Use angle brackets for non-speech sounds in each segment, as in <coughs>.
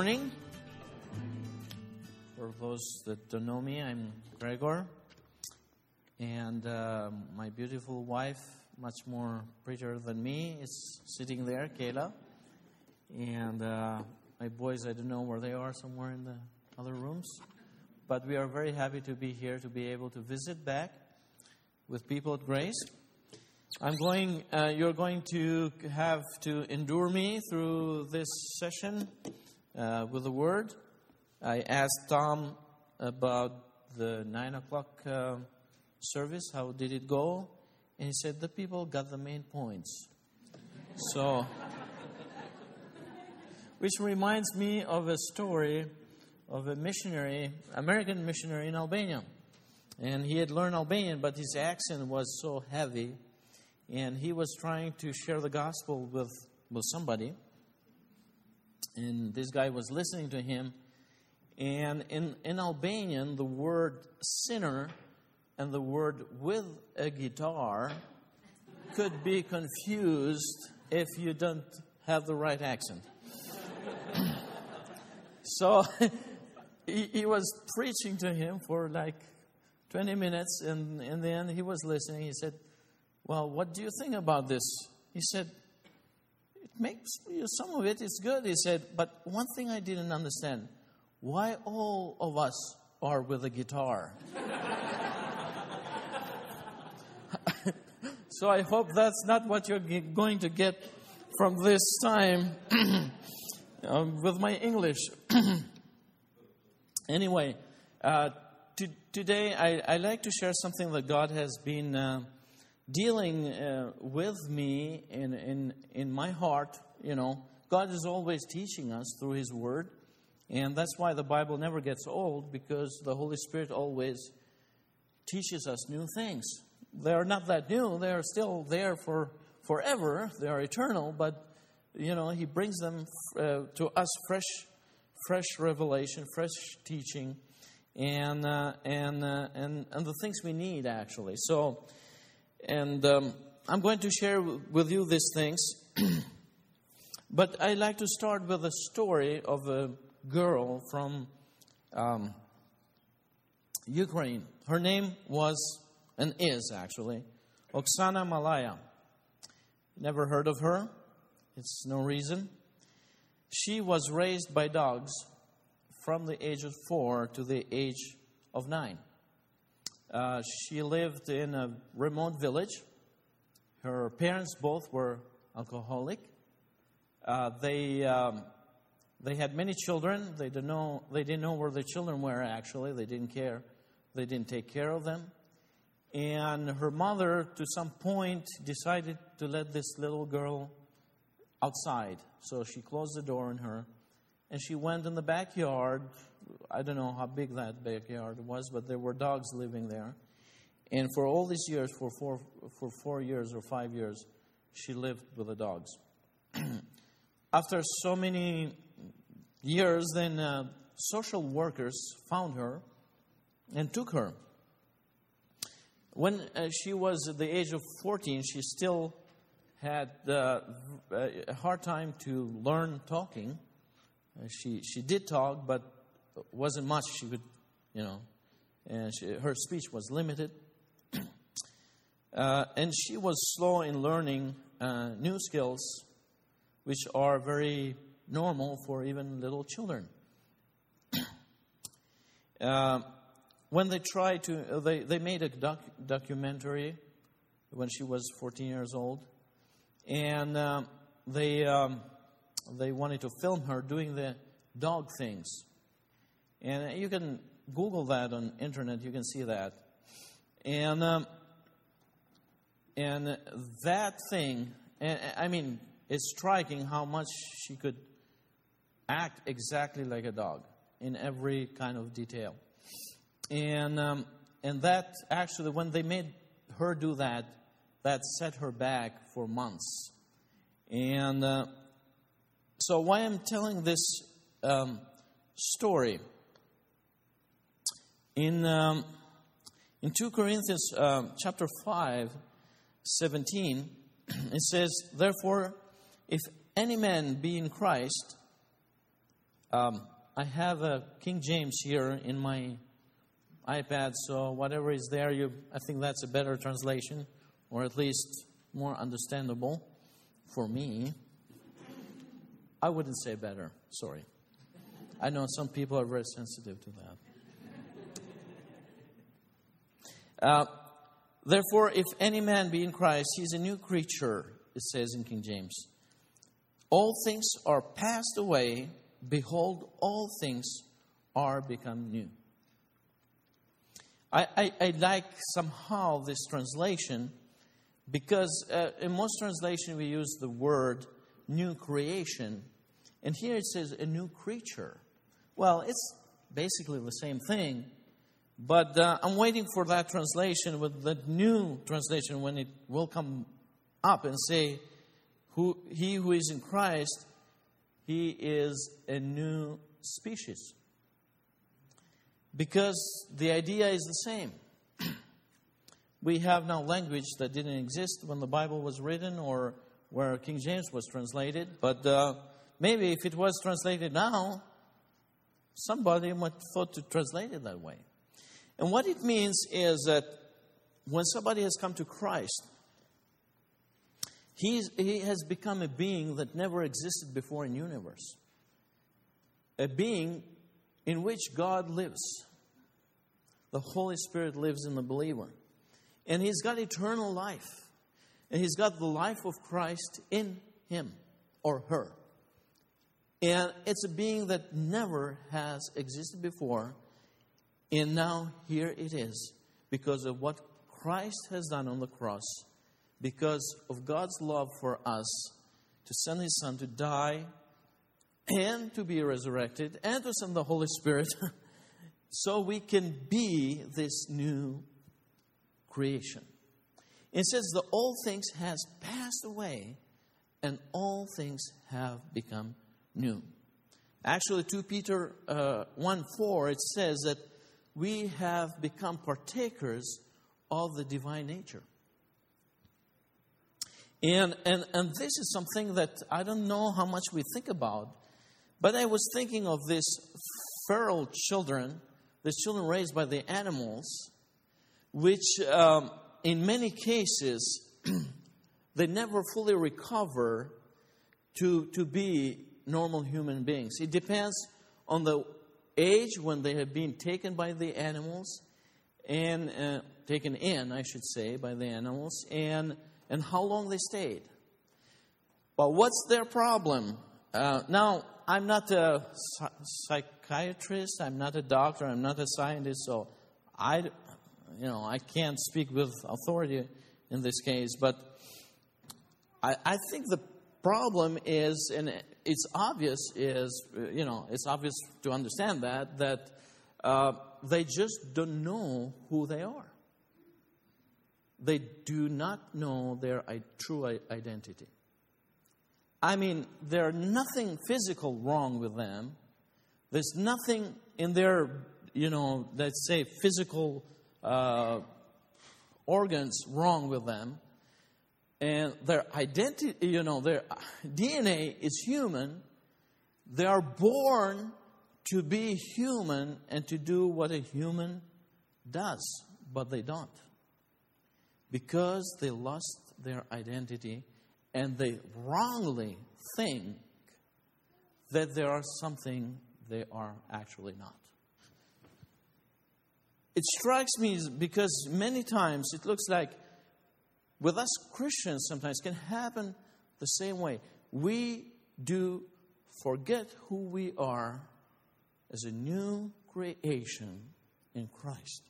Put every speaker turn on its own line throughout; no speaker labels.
morning. For those that don't know me, I'm Gregor. And uh, my beautiful wife, much more prettier than me, is sitting there, Kayla. And uh, my boys, I don't know where they are, somewhere in the other rooms. But we are very happy to be here to be able to visit back with people at Grace. I'm going, uh, you're going to have to endure me through this session uh, with the word. I asked Tom about the nine o'clock uh, service. How did it go? And he said the people got the main points. So, <laughs> which reminds me of a story of a missionary, American missionary in Albania. And he had learned Albanian, but his accent was so heavy and he was trying to share the gospel with, with somebody. And this guy was listening to him. And in, in Albanian, the word sinner and the word with a guitar could be confused if you don't have the right accent. <clears throat> so <laughs> he, he was preaching to him for like 20 minutes, and in the end, he was listening. He said, well, what do you think about this? He said, Makes some of it is good. He said, But one thing I didn't understand why all of us are with a guitar. <laughs> so I hope that's not what you're going to get from this time <clears throat> um, with my English. <clears throat> anyway, uh, to, today I, I like to share something that God has been. Uh, dealing uh, with me in, in, in my heart, you know, God is always teaching us through His Word. And that's why the Bible never gets old, because the Holy Spirit always teaches us new things. They are not that new, they are still there for forever, they are eternal, but, you know, He brings them uh, to us fresh, fresh revelation, fresh teaching, and, uh, and, uh, and, and the things we need, actually. So, and um, I'm going to share with you these things. <clears throat> but I'd like to start with a story of a girl from um, Ukraine. Her name was, and is actually, Oksana Malaya. Never heard of her. It's no reason. She was raised by dogs from the age of four to the age of nine. Uh, she lived in a remote village. Her parents both were alcoholic. Uh, they um, they had many children. They didn't know they didn't know where their children were. Actually, they didn't care. They didn't take care of them. And her mother, to some point, decided to let this little girl outside. So she closed the door on her, and she went in the backyard I don't know how big that backyard was, but there were dogs living there. And for all these years, for four, for four years or five years, she lived with the dogs. <clears throat> After so many years, then uh, social workers found her and took her. When uh, she was at the age of 14, she still had uh, a hard time to learn talking. Uh, she, she did talk, but wasn't much she would, you know, and she, her speech was limited. <clears throat> uh, and she was slow in learning uh, new skills, which are very normal for even little children. <clears throat> uh, when they tried to, uh, they, they made a doc, documentary when she was 14 years old, and uh, they, um, they wanted to film her doing the dog things. And you can Google that on internet. You can see that. And um, and that thing, I mean, it's striking how much she could act exactly like a dog in every kind of detail. And um, and that actually, when they made her do that, that set her back for months. And uh, so, why I'm telling this um, story in, um, in 2 Corinthians uh, chapter 5, 17, <clears throat> it says, Therefore, if any man be in Christ, Um, I have a King James here in my iPad, so whatever is there, you, I think that's a better translation, or at least more understandable for me. I wouldn't say better, sorry. I know some people are very sensitive to that. Uh, Therefore, if any man be in Christ, he is a new creature, it says in King James. All things are passed away. Behold, all things are become new. I, I, I like somehow this translation because uh, in most translation we use the word new creation, and here it says a new creature. Well, it's basically the same thing, but uh, I'm waiting for that translation with the new translation when it will come up and say, who, He who is in Christ, he is a new species. Because the idea is the same. <clears throat> we have now language that didn't exist when the Bible was written or where King James was translated, but uh, maybe if it was translated now, somebody might thought to translate it that way. And what it means is that when somebody has come to Christ, he's, he has become a being that never existed before in universe. A being in which God lives. The Holy Spirit lives in the believer. And he's got eternal life. And he's got the life of Christ in him or her. And it's a being that never has existed before and now here it is because of what Christ has done on the cross, because of God's love for us to send His Son to die and to be resurrected and to send the Holy Spirit <laughs> so we can be this new creation. It says, The old things has passed away and all things have become new. Actually, 2 Peter uh, 1 4, it says that we have become partakers of the divine nature. And, and, and this is something that I don't know how much we think about, but I was thinking of these feral children, these children raised by the animals, which um, in many cases <clears throat> they never fully recover to, to be normal human beings. It depends on the age when they have been taken by the animals and uh, taken in, I should say, by the animals, and, and how long they stayed. But what's their problem? Uh, now, I'm not a psychiatrist, I'm not a doctor, I'm not a scientist, so I, you know, I can't speak with authority in this case, but I, I think the problem is, and it's obvious is, you know, it's obvious to understand that, that uh, they just don't know who they are. They do not know their true identity. I mean, there's nothing physical wrong with them. There's nothing in their, you know, let's say physical uh, organs wrong with them and their identity, you know, their DNA is human. They are born to be human and to do what a human does, but they don't. Because they lost their identity and they wrongly think that there are something they are actually not. It strikes me because many times it looks like with us Christians sometimes can happen the same way. We do forget who we are as a new creation in Christ.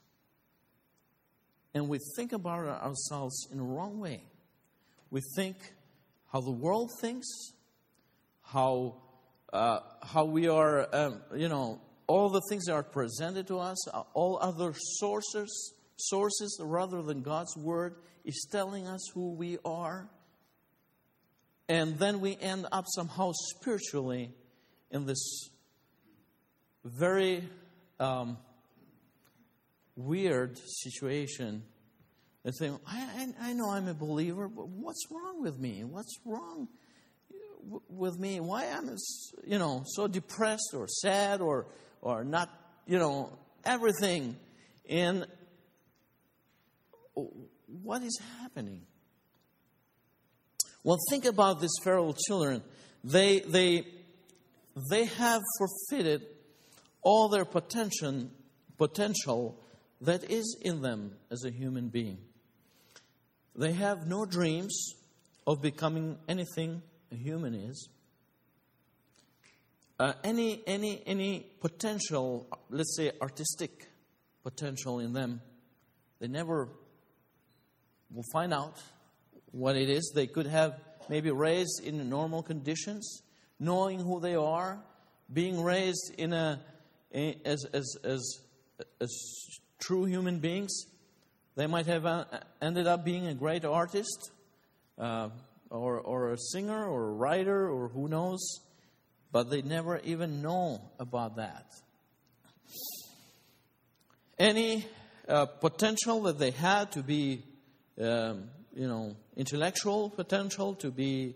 And we think about ourselves in a wrong way. We think how the world thinks, how, uh, how we are, um, you know, all the things that are presented to us, all other sources, sources rather than God's Word is telling us who we are. And then we end up somehow spiritually in this very um, weird situation. And saying, I, I, I know I'm a believer, but what's wrong with me? What's wrong? with me? Why am I, you know, so depressed or sad or or not, you know, everything? And what is happening? Well, think about these feral children. They they they have forfeited all their potential potential that is in them as a human being. They have no dreams of becoming anything a human is. Uh, any, any, any potential, let's say artistic potential in them, they never will find out what it is. They could have maybe raised in normal conditions, knowing who they are, being raised in a, as, as, as, as true human beings. They might have uh, ended up being a great artist, uh, or, or a singer, or a writer, or who knows, but they never even know about that. Any uh, potential that they had to be, um, you know, intellectual potential, to be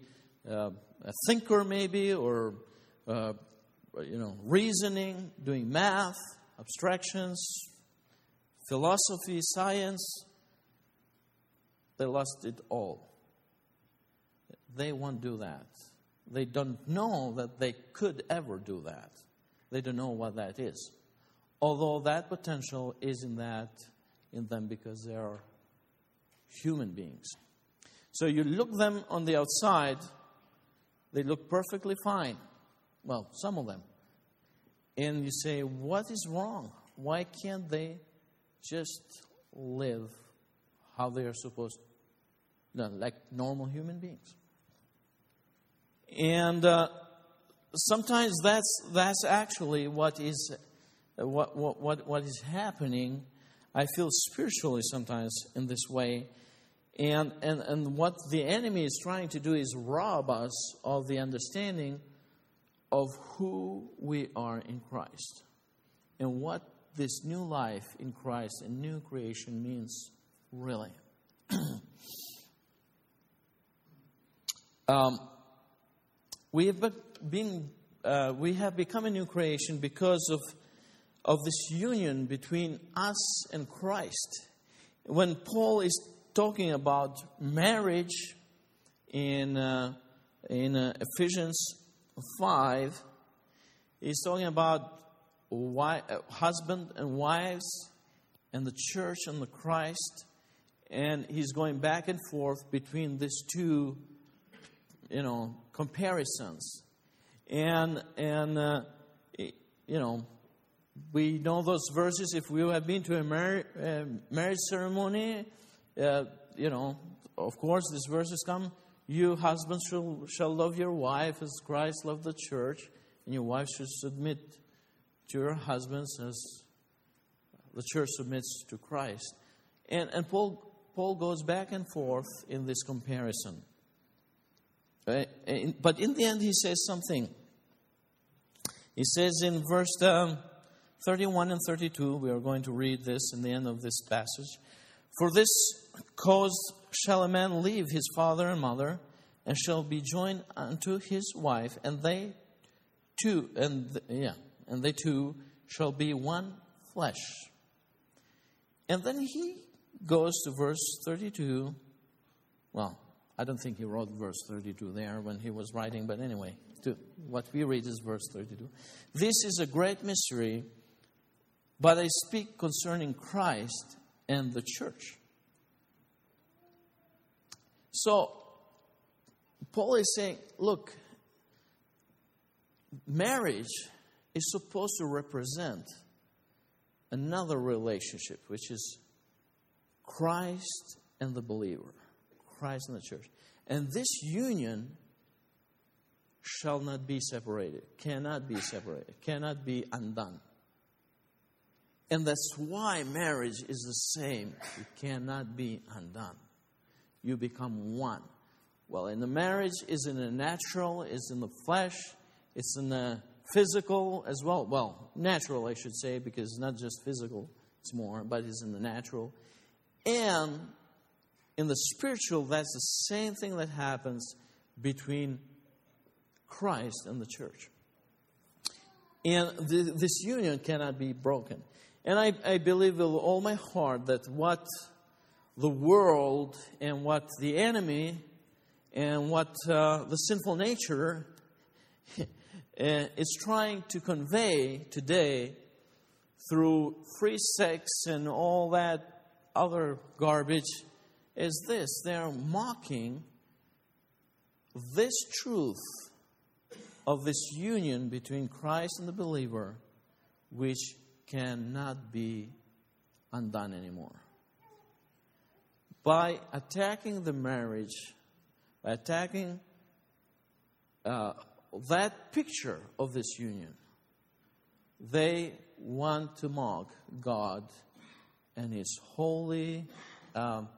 uh, a thinker maybe, or, uh, you know, reasoning, doing math, abstractions, philosophy, science, they lost it all. They won't do that. They don't know that they could ever do that. They don't know what that is. Although that potential is in that in them because they are human beings. So you look them on the outside, they look perfectly fine. Well, some of them. And you say, what is wrong? Why can't they just live how they are supposed to, no, like normal human beings? And uh, sometimes that's, that's actually what is, what, what, what, what is happening. I feel spiritually sometimes in this way. And, and, and what the enemy is trying to do is rob us of the understanding of who we are in Christ and what this new life in Christ and new creation means really. <clears throat> um, we have been uh, we have become a new creation because of of this union between us and Christ. When Paul is talking about marriage in uh, in uh, Ephesians five, he's talking about uh, husband and wives and the church and the Christ, and he's going back and forth between these two, you know, comparisons. And, and uh, you know, we know those verses. If we have been to a uh, marriage ceremony, uh, you know, of course, these verses come. You husbands shall, shall love your wife as Christ loved the church, and your wife should submit to your husbands as the church submits to Christ. And, and Paul, Paul goes back and forth in this comparison. Uh, but in the end, he says something. He says in verse um, 31 and 32, we are going to read this in the end of this passage. For this cause shall a man leave his father and mother, and shall be joined unto his wife, and they two, and th- yeah, and they two shall be one flesh. And then he goes to verse 32. Well, I don't think he wrote verse 32 there when he was writing, but anyway, to, what we read is verse 32. This is a great mystery, but I speak concerning Christ and the church. So, Paul is saying, look, marriage is supposed to represent another relationship, which is Christ and the believer. Christ and the church. And this union shall not be separated, cannot be separated, cannot be undone. And that's why marriage is the same. It cannot be undone. You become one. Well, in the marriage is in the natural, is in the flesh, it's in the physical as well. Well, natural, I should say, because it's not just physical, it's more, but it's in the natural. And in the spiritual, that's the same thing that happens between Christ and the church. And th- this union cannot be broken. And I, I believe with all my heart that what the world and what the enemy and what uh, the sinful nature uh, <laughs> is trying to convey today through free sex and all that other garbage is this they're mocking this truth of this union between Christ and the believer, which cannot be undone anymore. By attacking the marriage, by attacking uh, that picture of this union, they want to mock God and His holy, um,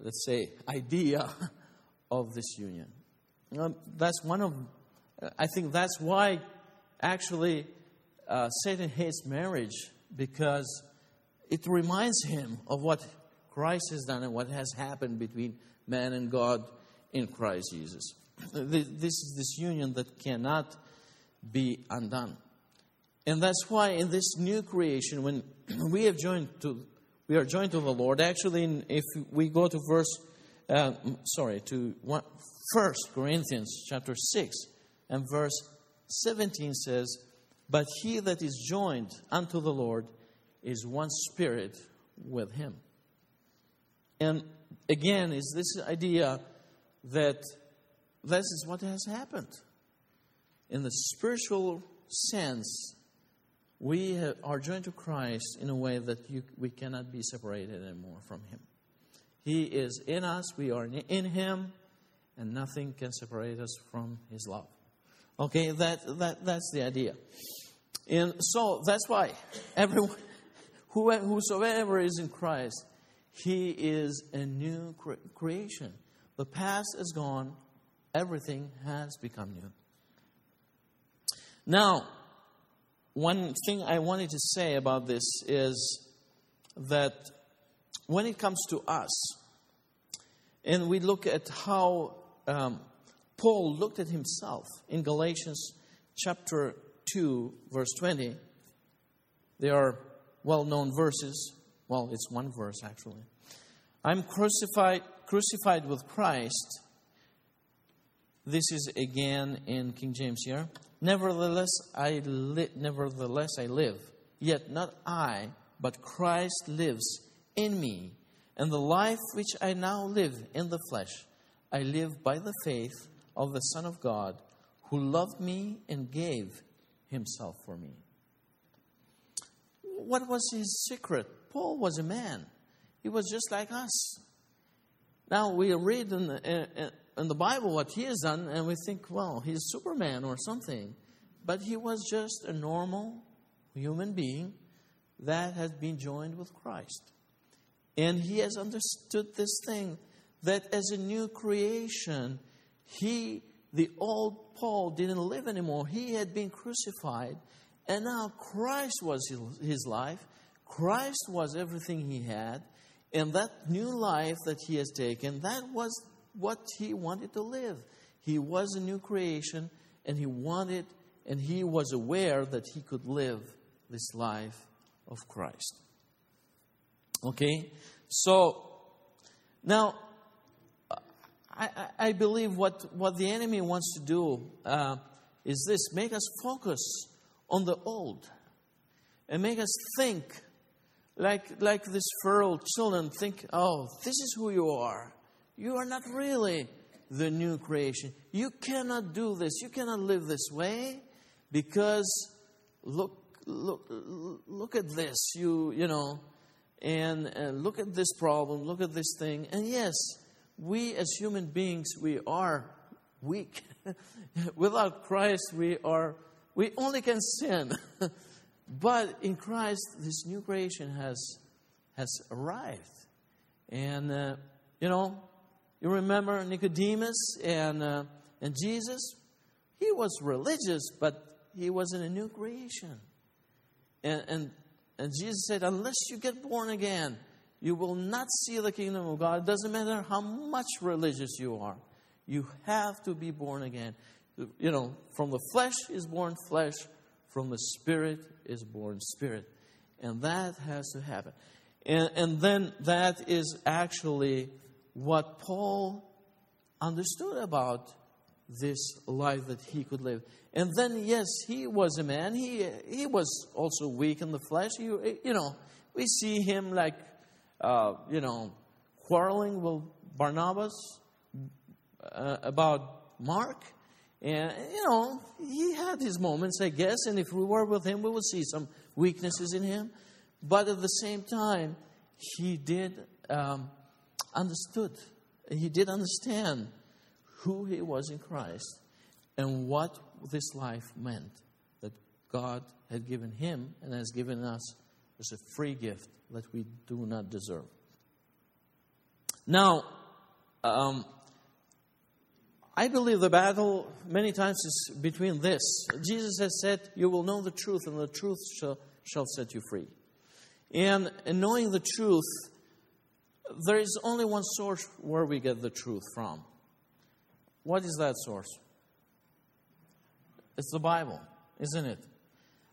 let's say, idea <laughs> of this union. Um, that's one of I think that's why actually uh, Satan hates marriage because it reminds him of what Christ has done and what has happened between man and God in Christ Jesus. <clears throat> This is this union that cannot be undone. And that's why in this new creation, when <clears throat> we have joined to, we are joined to the Lord. Actually, if we go to verse, uh, sorry, to one, First Corinthians chapter six, and verse 17 says, But he that is joined unto the Lord is one spirit with him. And again, is this idea that this is what has happened. In the spiritual sense, we are joined to Christ in a way that you, we cannot be separated anymore from Him. He is in us, we are in Him, and nothing can separate us from His love. Okay, that, that, that's the idea. And so that's why everyone, <laughs> whosoever is in Christ, he is a new cre- creation. The past is gone, everything has become new. Now, one thing I wanted to say about this is that when it comes to us, and we look at how um, Paul looked at himself in Galatians chapter 2, verse 20. They are well known verses. Well, it's one verse actually. I'm crucified, crucified with Christ. This is again in King James here. Nevertheless, I li- nevertheless I live. Yet not I, but Christ lives in me. And the life which I now live in the flesh, I live by the faith of the Son of God who loved me and gave himself for me. What was his secret? Paul was a man, he was just like us. Now we read in the, in the Bible what he has done, and we think, well, he's Superman or something. But he was just a normal human being that has been joined with Christ. And he has understood this thing that as a new creation, he, the old Paul, didn't live anymore. He had been crucified, and now Christ was his life. Christ was everything he had, and that new life that he has taken, that was what he wanted to live. He was a new creation, and he wanted, and he was aware that he could live this life of Christ. Okay? So, now, I, I believe what, what the enemy wants to do uh, is this make us focus on the old and make us think like, like this feral children think, oh, this is who you are. You are not really the new creation. You cannot do this. You cannot live this way because look, look, look at this. You, you know, and, and look at this problem. Look at this thing. And yes, we as human beings, we are weak. <laughs> Without Christ, we are, we only can sin. <laughs> but in Christ, this new creation has, has arrived. And, uh, you know, you remember Nicodemus and, uh, and Jesus? He was religious, but he wasn't a new creation. And, and, and Jesus said, unless you get born again, you will not see the kingdom of God. It doesn't matter how much religious you are. You have to be born again. you know, from the flesh is born flesh, from the spirit is born spirit. And that has to happen. And, and then that is actually what Paul understood about this life that he could live. And then, yes, he was a man. He, he was also weak in the flesh. He, you know, we see him like, uh, you know, quarreling with Barnabas uh, about Mark. And, you know, he had his moments, I guess. And if we were with him, we would see some weaknesses in him. But at the same time, he did um, understood. He did understand who he was in Christ and what this life meant that God had given him and has given us as a free gift that we do not deserve. Now, um, I believe the battle many times is between this. Jesus has said, You will know the truth, and the truth shall, shall set you free. And in knowing the truth, there is only one source where we get the truth from. What is that source? It's the Bible, isn't it?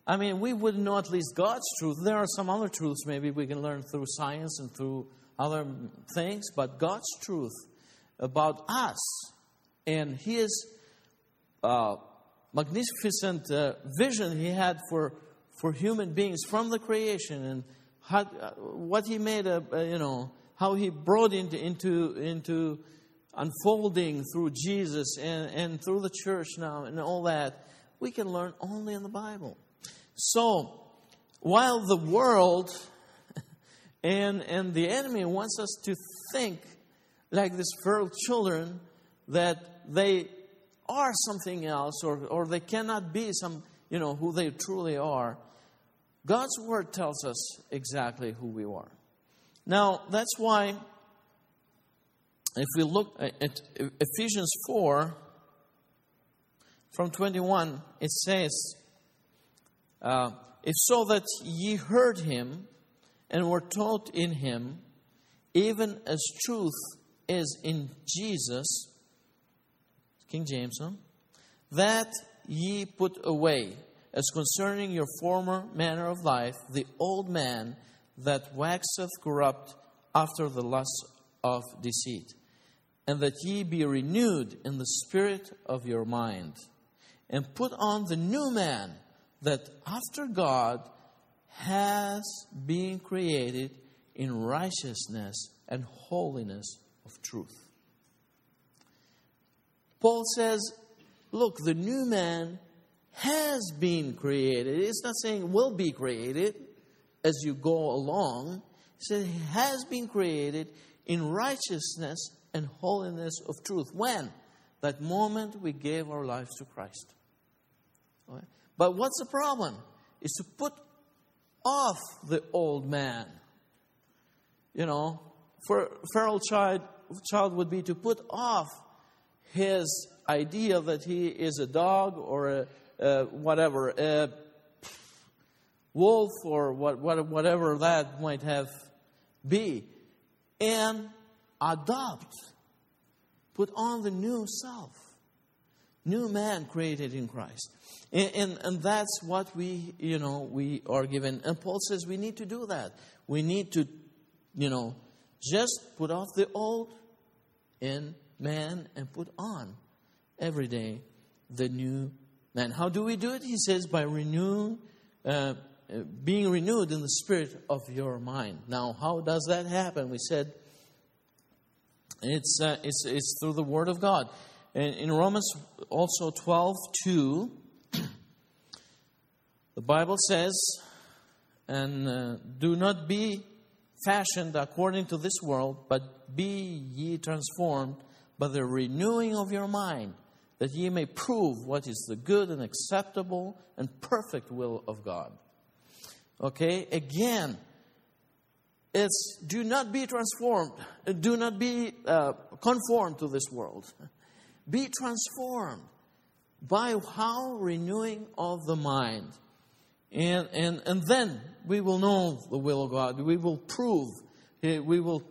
I mean, we would know at least God's truth. There are some other truths maybe we can learn through science and through other things, but God's truth about us and His uh, magnificent uh, vision He had for, for human beings from the creation and how, uh, what He made, uh, you know, how He brought into, into, into unfolding through Jesus and, and through the church now and all that, we can learn only in the Bible. So, while the world <laughs> and, and the enemy wants us to think like these feral children that they are something else or, or they cannot be some, you know, who they truly are, God's word tells us exactly who we are. Now, that's why if we look at Ephesians 4 from 21, it says, uh, If so that ye heard him and were taught in him, even as truth is in Jesus, King James, huh? that ye put away as concerning your former manner of life, the old man that waxeth corrupt after the lust of deceit, and that ye be renewed in the spirit of your mind, and put on the new man that after God has been created in righteousness and holiness of truth. Paul says, look, the new man has been created. It's not saying will be created as you go along. He said he has been created in righteousness and holiness of truth. When? That moment we gave our lives to Christ. But what's the problem? Is to put off the old man. You know, for feral child, child would be to put off his idea that he is a dog or a, whatever, a wolf or what, what, whatever that might have be, and adopt, put on the new self, new man created in Christ. And, and, and, that's what we, you know, we are given. And Paul says we need to do that. We need to, you know, just put off the old and man and put on every day the new man. How do we do it? He says, by renewing, uh, being renewed in the spirit of your mind. Now, how does that happen? We said it's, uh, it's, it's through the Word of God. And in Romans also 12 2, the Bible says, and uh, do not be fashioned according to this world, but be ye transformed by the renewing of your mind, that ye may prove what is the good and acceptable and perfect will of God. Okay, again, it's do not be transformed, do not be uh, conformed to this world. Be transformed by how renewing of the mind. And, and, and then we will know the will of God. We will prove, we will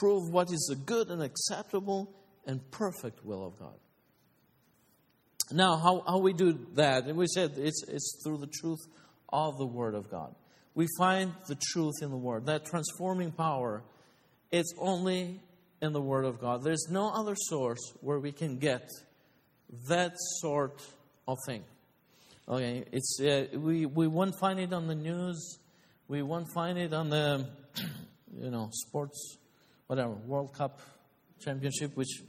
prove what is the good and acceptable and perfect will of God. Now, how, how we do that? And we said it's, it's through the truth of the Word of God. We find the truth in the Word. That transforming power, it's only in the Word of God. There's no other source where we can get that sort of thing. Okay, it's uh, we we won't find it on the news. We won't find it on the <clears throat> you know sports, whatever World Cup championship, which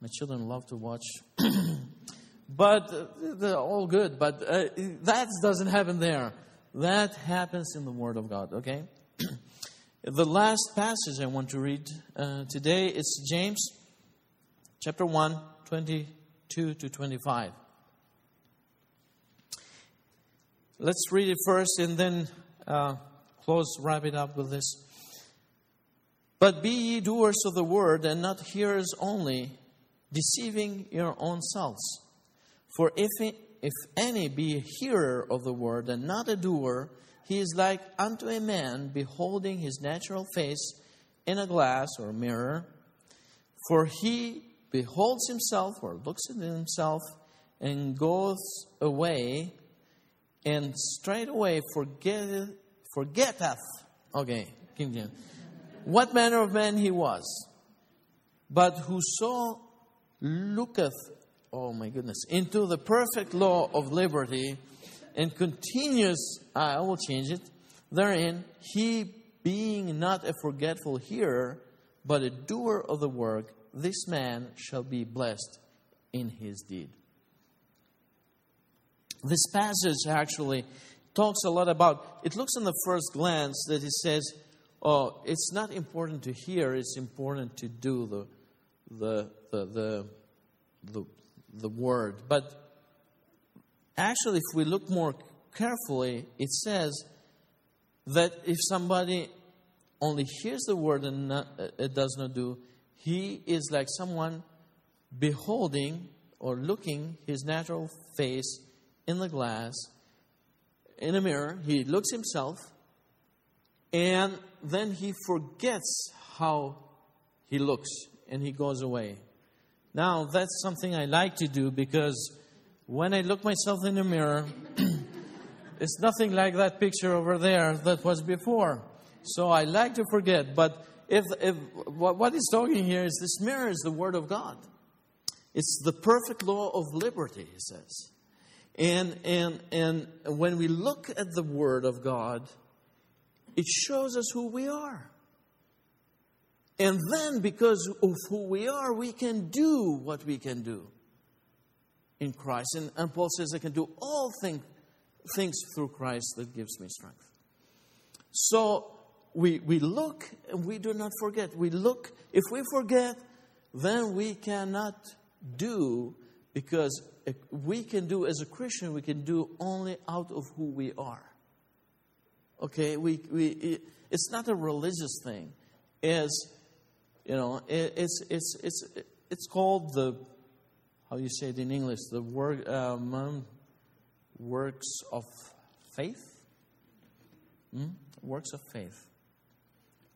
my children love to watch. <coughs> but uh, they're all good. But uh, that doesn't happen there. That happens in the Word of God. Okay. <coughs> the last passage I want to read uh, today is James, chapter 1, 22 to 25. Let's read it first and then uh, close, wrap it up with this. But be ye doers of the word and not hearers only, deceiving your own selves. For if, if any be a hearer of the word and not a doer, he is like unto a man beholding his natural face in a glass or mirror. For he beholds himself or looks at himself and goes away and straightway forgetteth, forgetteth, okay, King James, what manner of man he was. But whoso looketh, oh my goodness, into the perfect law of liberty and continues, I will change it, therein, he being not a forgetful hearer, but a doer of the work, this man shall be blessed in his deed. This passage actually talks a lot about, it looks on the first glance that it says, oh, it's not important to hear, it's important to do the, the, the, the, the, word. But actually, if we look more carefully, it says that if somebody only hears the word and not, uh, it does not do, he is like someone beholding or looking his natural face in the glass, in a mirror. He looks himself, and then he forgets how he looks and he goes away. Now, that's something I like to do because when I look myself in the mirror, <clears throat> it's nothing like that picture over there that was before. So I like to forget. But if, if what, he's talking here is this mirror is the Word of God. It's the perfect law of liberty, he says. And, and, and when we look at the Word of God, it shows us who we are. And then, because of who we are, we can do what we can do in Christ. And, and Paul says, I can do all thing, things through Christ that gives me strength. So we, we look and we do not forget. We look, if we forget, then we cannot do because eh, we can do as a Christian, we can do only out of who we are. Okay, we, we, it's not a religious thing. It's, you know, it's, it's, it's, it's called the, how you say it in English, the work, um, works of faith? Hmm? Works of faith.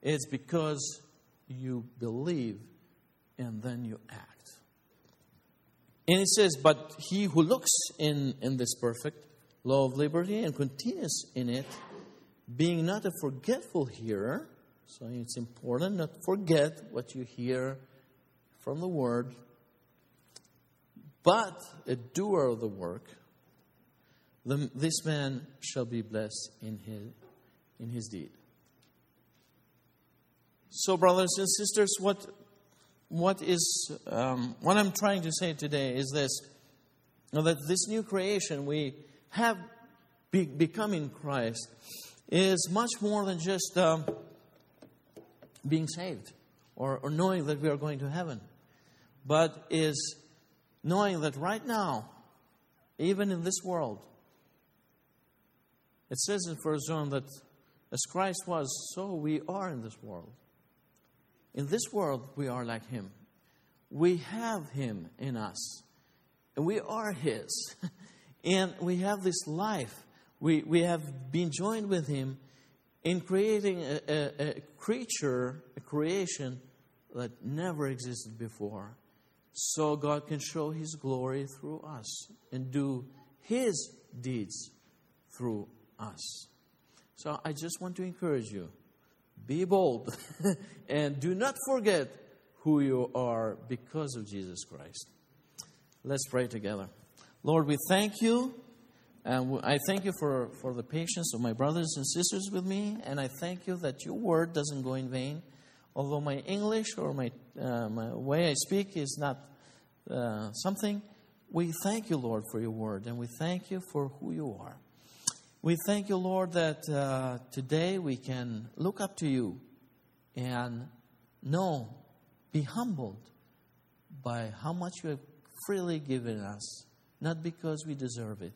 It's because you believe and then you act. And it says, But he who looks in, in this perfect law of liberty and continues in it, being not a forgetful hearer, so it's important not to forget what you hear from the word, but a doer of the work, the, this man shall be blessed in his, in his deed. So, brothers and sisters, what what is um, what I'm trying to say today is this: that this new creation we have be, become in Christ is much more than just um, being saved or, or knowing that we are going to heaven, but is knowing that right now, even in this world, it says in First John that as Christ was, so we are in this world. In this world, we are like Him. We have Him in us. And we are His. <laughs> and we have this life. We, we have been joined with Him in creating a, a, a creature, a creation that never existed before. so God can show His glory through us and do His deeds through us. So I just want to encourage you be bold <laughs> and do not forget who you are because of Jesus Christ. Let's pray together. Lord, we thank you. And I thank you for, for the patience of my brothers and sisters with me. And I thank you that your word doesn't go in vain. Although my English or my, uh, my way I speak is not uh, something, we thank you, Lord, for your word. And we thank you for who you are. We thank you, Lord, that uh, today we can look up to you and know, be humbled by how much you have freely given us, not because we deserve it,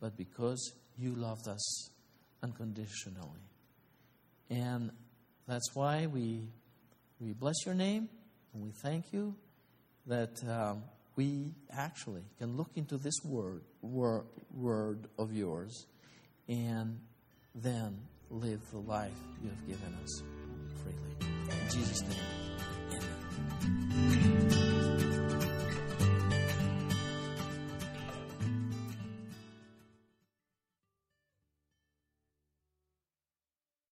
but because you loved us unconditionally. And that's why we, we bless your name and we thank you that um, we actually can look into this word, word, word of yours and then live the life you have given us freely. In Jesus' name.